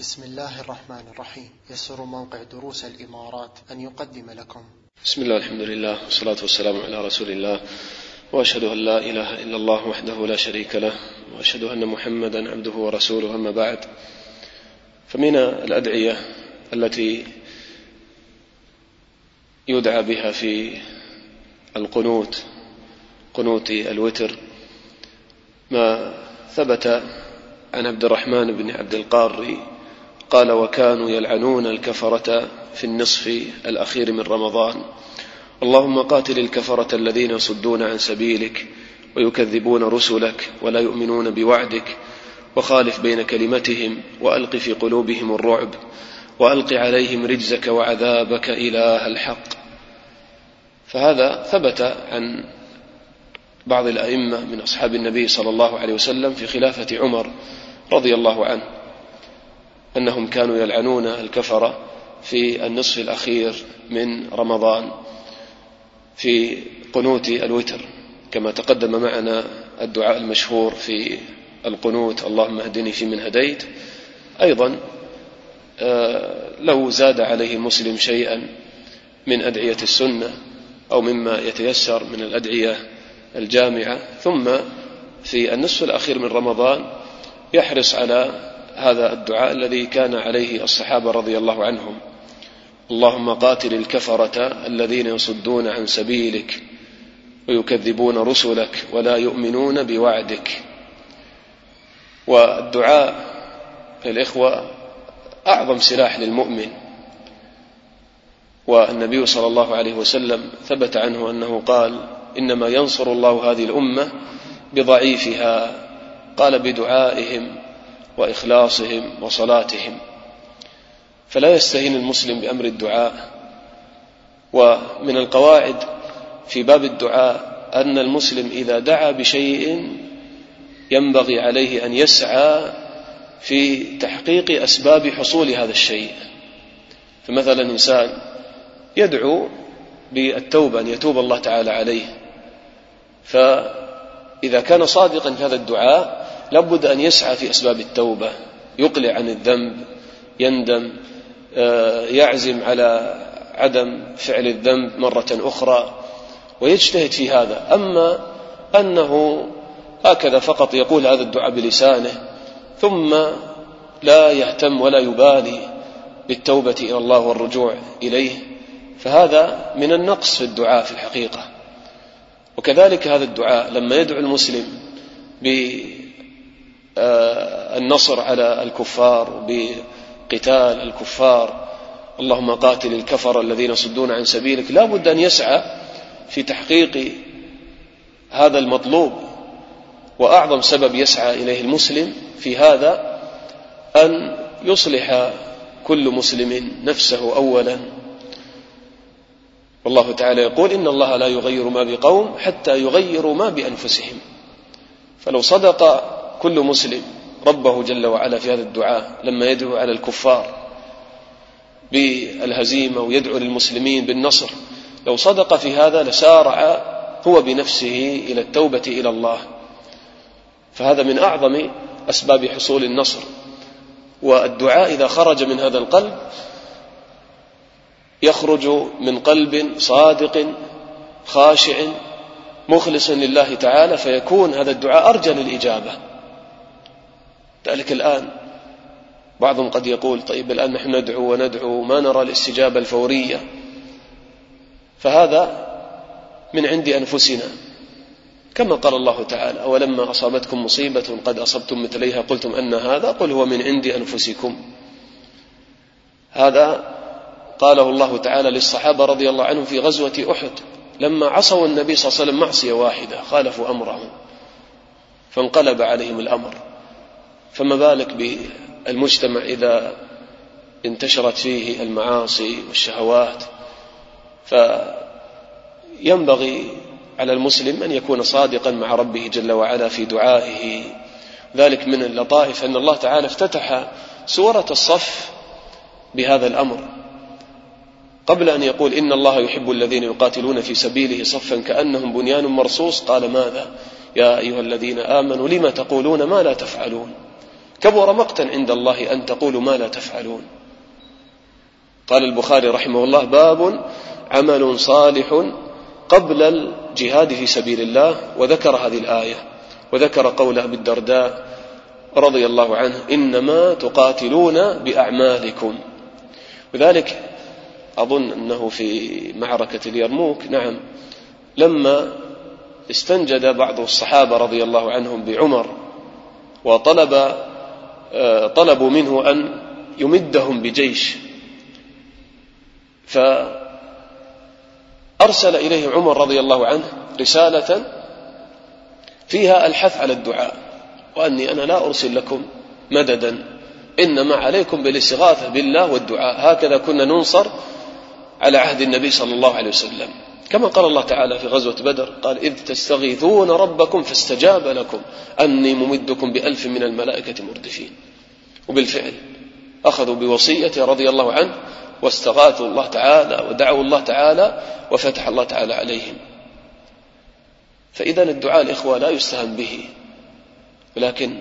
بسم الله الرحمن الرحيم. يسر موقع دروس الإمارات أن يقدم لكم. بسم الله الحمد لله والصلاة والسلام على رسول الله. وأشهد أن لا إله إلا الله وحده لا شريك له. وأشهد أن محمدا عبده ورسوله أما بعد. فمن الأدعية التي يدعى بها في القنوت قنوت الوتر ما ثبت عن عبد الرحمن بن عبد القاري قال وكانوا يلعنون الكفرة في النصف الأخير من رمضان. اللهم قاتل الكفرة الذين يصدون عن سبيلك ويكذبون رسلك ولا يؤمنون بوعدك وخالف بين كلمتهم وألق في قلوبهم الرعب وألق عليهم رجزك وعذابك إله الحق. فهذا ثبت عن بعض الأئمة من أصحاب النبي صلى الله عليه وسلم في خلافة عمر رضي الله عنه. أنهم كانوا يلعنون الكفرة في النصف الأخير من رمضان في قنوت الوتر كما تقدم معنا الدعاء المشهور في القنوت اللهم اهدني فيمن هديت. أيضا آه، لو زاد عليه المسلم شيئا من أدعية السنة أو مما يتيسر من الأدعية الجامعة ثم في النصف الأخير من رمضان يحرص على هذا الدعاء الذي كان عليه الصحابة رضي الله عنهم. اللهم قاتل الكفرة الذين يصدون عن سبيلك ويكذبون رسلك ولا يؤمنون بوعدك. والدعاء الإخوة أعظم سلاح للمؤمن. والنبي صلى الله عليه وسلم ثبت عنه أنه قال إنما ينصر الله هذه الأمة بضعيفها. قال بدعائهم. وإخلاصهم وصلاتهم. فلا يستهين المسلم بأمر الدعاء. ومن القواعد في باب الدعاء أن المسلم إذا دعا بشيء ينبغي عليه أن يسعى في تحقيق أسباب حصول هذا الشيء. فمثلا إنسان يدعو بالتوبة أن يتوب الله تعالى عليه. فإذا كان صادقا في هذا الدعاء لابد أن يسعى في أسباب التوبة. يقلع عن الذنب يندم آه، يعزم على عدم فعل الذنب مرة أخرى ويجتهد في هذا. أما أنه هكذا فقط يقول هذا الدعاء بلسانه ثم لا يهتم ولا يبالي بالتوبة إلى الله والرجوع إليه فهذا من النقص في الدعاء في الحقيقة. وكذلك هذا الدعاء لما يدعو المسلم بالنصر على الكفار بقتال الكفار. اللهم قاتل الكفر الذين يصدون عن سبيلك. لا بد أن يسعى في تحقيق هذا المطلوب. وأعظم سبب يسعى إليه المسلم في هذا أن يصلح كل مسلم نفسه اولا. والله تعالى يقول إن الله لا يغير ما بقوم حتى يغيروا ما بأنفسهم. فلو صدق كل مسلم ربه جل وعلا في هذا الدعاء لما يدعو على الكفار بالهزيمة ويدعو للمسلمين بالنصر. لو صدق في هذا لسارع هو بنفسه إلى التوبة إلى الله. فهذا من أعظم أسباب حصول النصر. والدعاء إذا خرج من هذا القلب يخرج من قلب صادق خاشع مخلص لله تعالى فيكون هذا الدعاء ارجى للاجابه ذلك الآن. بعضهم قد يقول طيب الآن نحن ندعو وندعو ما نرى الاستجابة الفورية. فهذا من عند أنفسنا. كما قال الله تعالى أولما أصابتكم مصيبة قد أصبتم مثليها قلتم أن هذا قل هو من عند أنفسكم. هذا قاله الله تعالى للصحابة رضي الله عنهم في غزوة أحد لما عصوا النبي صلى الله عليه وسلم معصية واحدة خالفوا أمره فانقلب عليهم الأمر. فما بالك بالمجتمع إذا انتشرت فيه المعاصي والشهوات؟ فينبغي على المسلم أن يكون صادقا مع ربه جل وعلا في دعائه. ذلك من اللطائف أن الله تعالى افتتح سورة الصف بهذا الأمر. قبل أن يقول إن الله يحب الذين يقاتلون في سبيله صفا كأنهم بنيان مرصوص قال ماذا؟ يا أيها الذين آمنوا لم تقولون ما لا تفعلون؟ كبر مقتا عند الله أن تقولوا ما لا تفعلون. قال البخاري رحمه الله باب عمل صالح قبل الجهاد في سبيل الله. وذكر هذه الآية وذكر قول أبي الدرداء رضي الله عنه إنما تقاتلون بأعمالكم. لذلك أظن أنه في معركة اليرموك. نعم. لما استنجد بعض الصحابة رضي الله عنهم بعمر وطلب طلبوا منه أن يمدهم بجيش. فأرسل إليه عمر رضي الله عنه رسالة فيها الحث على الدعاء. وأني أنا لا أرسل لكم مددا إنما عليكم بالاستغاثة بالله والدعاء. هكذا كنا ننصر على عهد النبي صلى الله عليه وسلم. كما قال الله تعالى في غزوة بدر قال إذ تستغيثون ربكم فاستجاب لكم أني ممدكم بألف من الملائكة مردفين. وبالفعل أخذوا بوصية رضي الله عنه واستغاثوا الله تعالى ودعوا الله تعالى وفتح الله تعالى عليهم. فإذا الدعاء الإخوة لا يستهان به ولكن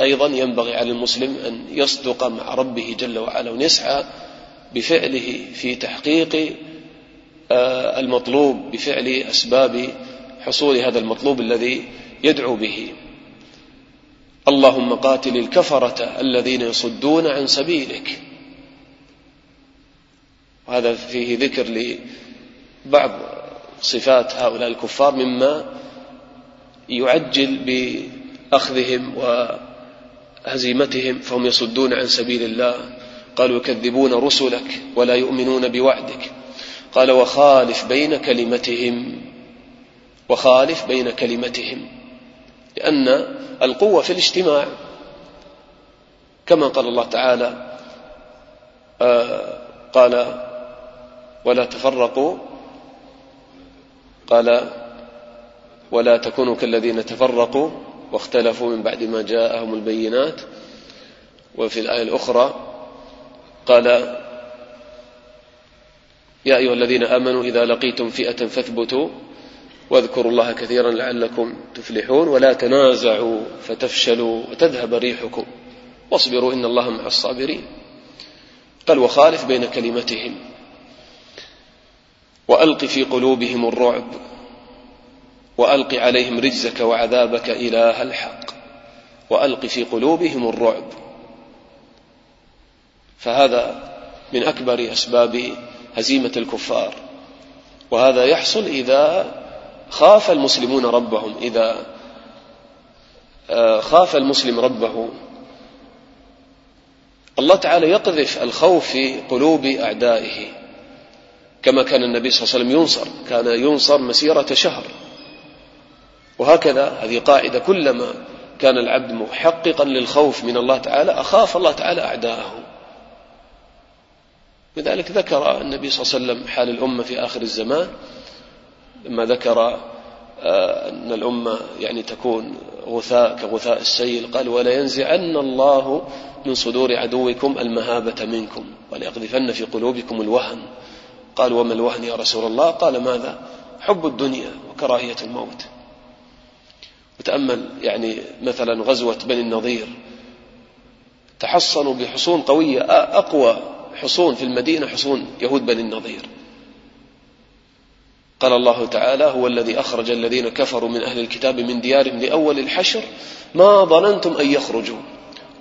أيضا ينبغي على المسلم أن يصدق مع ربه جل وعلا وأن يسعى بفعله في تحقيق المطلوب بفعل أسباب حصول هذا المطلوب الذي يدعو به. اللهم قاتل الكفرة الذين يصدون عن سبيلك. وهذا فيه ذكر لبعض صفات هؤلاء الكفار مما يعجل بأخذهم وهزيمتهم فهم يصدون عن سبيل الله. قالوا يكذبون رسلك ولا يؤمنون بوعدك. قال وخالف بين كلمتهم وخالف بين كلمتهم لأن القوة في الاجتماع كما قال الله تعالى آه قال ولا تفرقوا قال ولا تكونوا كالذين تفرقوا واختلفوا من بعد ما جاءهم البينات. وفي الآية الأخرى قال يا أيها الذين آمنوا إذا لقيتم فئة فاثبتوا واذكروا الله كثيرا لعلكم تفلحون ولا تنازعوا فتفشلوا وتذهب ريحكم. واصبروا إن الله مع الصابرين. قال وخالف بين كلمتهم وألق في قلوبهم الرعب وألق عليهم رجزك وعذابك إله الحق. وألق في قلوبهم الرعب. فهذا من أكبر أسباب هزيمة الكفار. وهذا يحصل إذا خاف المسلمون ربهم إذا آه، خاف المسلم ربه. الله تعالى يقذف الخوف في قلوب أعدائه كما كان النبي صلى الله عليه وسلم ينصر كان ينصر مسيرة شهر. وهكذا هذه قاعدة كلما كان العبد محققا للخوف من الله تعالى أخاف الله تعالى أعداءه. لذلك ذكر النبي صلى الله عليه وسلم حال الأمة في آخر الزمان لما ذكر آه، أن الأمة يعني تكون غثاء كغثاء السيل قال ولا ينزعن الله من صدور عدوكم المهابة منكم وليقذفن في قلوبكم الوهن. قال وما الوهن يا رسول الله؟ قال ماذا؟ حب الدنيا وكراهية الموت. وتأمل يعني مثلا غزوة بني النضير تحصنوا بحصون قوية أقوى حصون في المدينة حصون يهود بني النضير قال الله تعالى هو الذي أخرج الذين كفروا من أهل الكتاب من ديارهم لأول الحشر. ما ظننتم أن يخرجوا.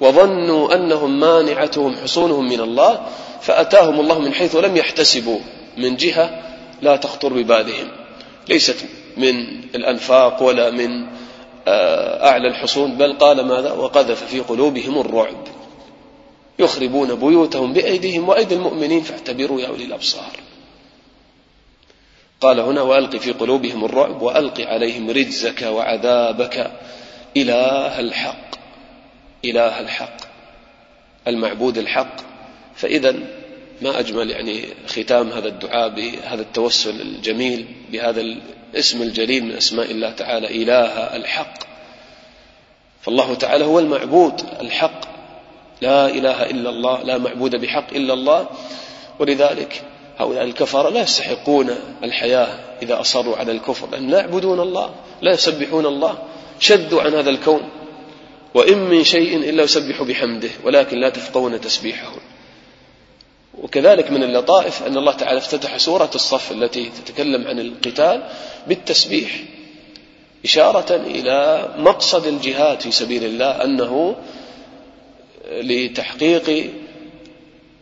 وظنوا أنهم مانعتهم حصونهم من الله فأتاهم الله من حيث لم يحتسبوا. من جهة لا تخطر ببالهم. ليست من الأنفاق ولا من آه، أعلى الحصون بل قال ماذا؟ وقذف في قلوبهم الرعب. يخربون بيوتهم بأيديهم وأيدي المؤمنين فاعتبروا يا أولي الأبصار. قال هنا وألق في قلوبهم الرعب وألق عليهم رجزك وعذابك. إله الحق. إله الحق. المعبود الحق. فإذا ما أجمل يعني ختام هذا الدعاء بهذا التوسل الجميل بهذا الاسم الجليل من أسماء الله تعالى. إله الحق. فالله تعالى هو المعبود الحق. لا إله إلا الله لا معبود بحق إلا الله. ولذلك هؤلاء الكفار لا يستحقون الحياة إذا أصروا على الكفر لأن لا يعبدون الله لا يسبحون الله. شذوا عن هذا الكون. وإن من شيء إلا يسبح بحمده ولكن لا تفقون تسبيحهم وكذلك من اللطائف أن الله تعالى افتتح سورة الصف التي تتكلم عن القتال بالتسبيح إشارة إلى مقصد الجهاد في سبيل الله أنه لتحقيق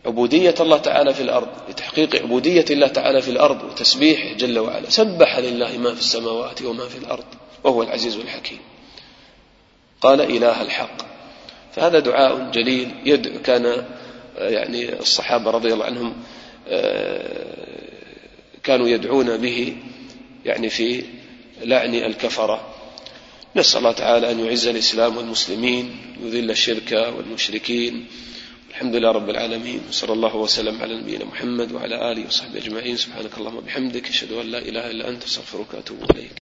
عبودية الله تعالى في الأرض لتحقيق عبودية الله تعالى في الأرض وتسبيحه جل وعلا. سبح لله ما في السماوات وما في الأرض وهو العزيز الحكيم. قال إله الحق. فهذا دعاء جليل يدعو كان يعني الصحابة رضي الله عنهم كانوا يدعون به يعني في لعن الكفرة. نسأل الله تعالى أن يعز الإسلام والمسلمين يذل الشرك والمشركين. الحمد لله رب العالمين وصلى الله وسلم على نبينا محمد وعلى آله وصحبه أجمعين. سبحانك اللهم وبحمدك أشهد أن لا إله إلا أنت أستغفرك وأتوب إليك.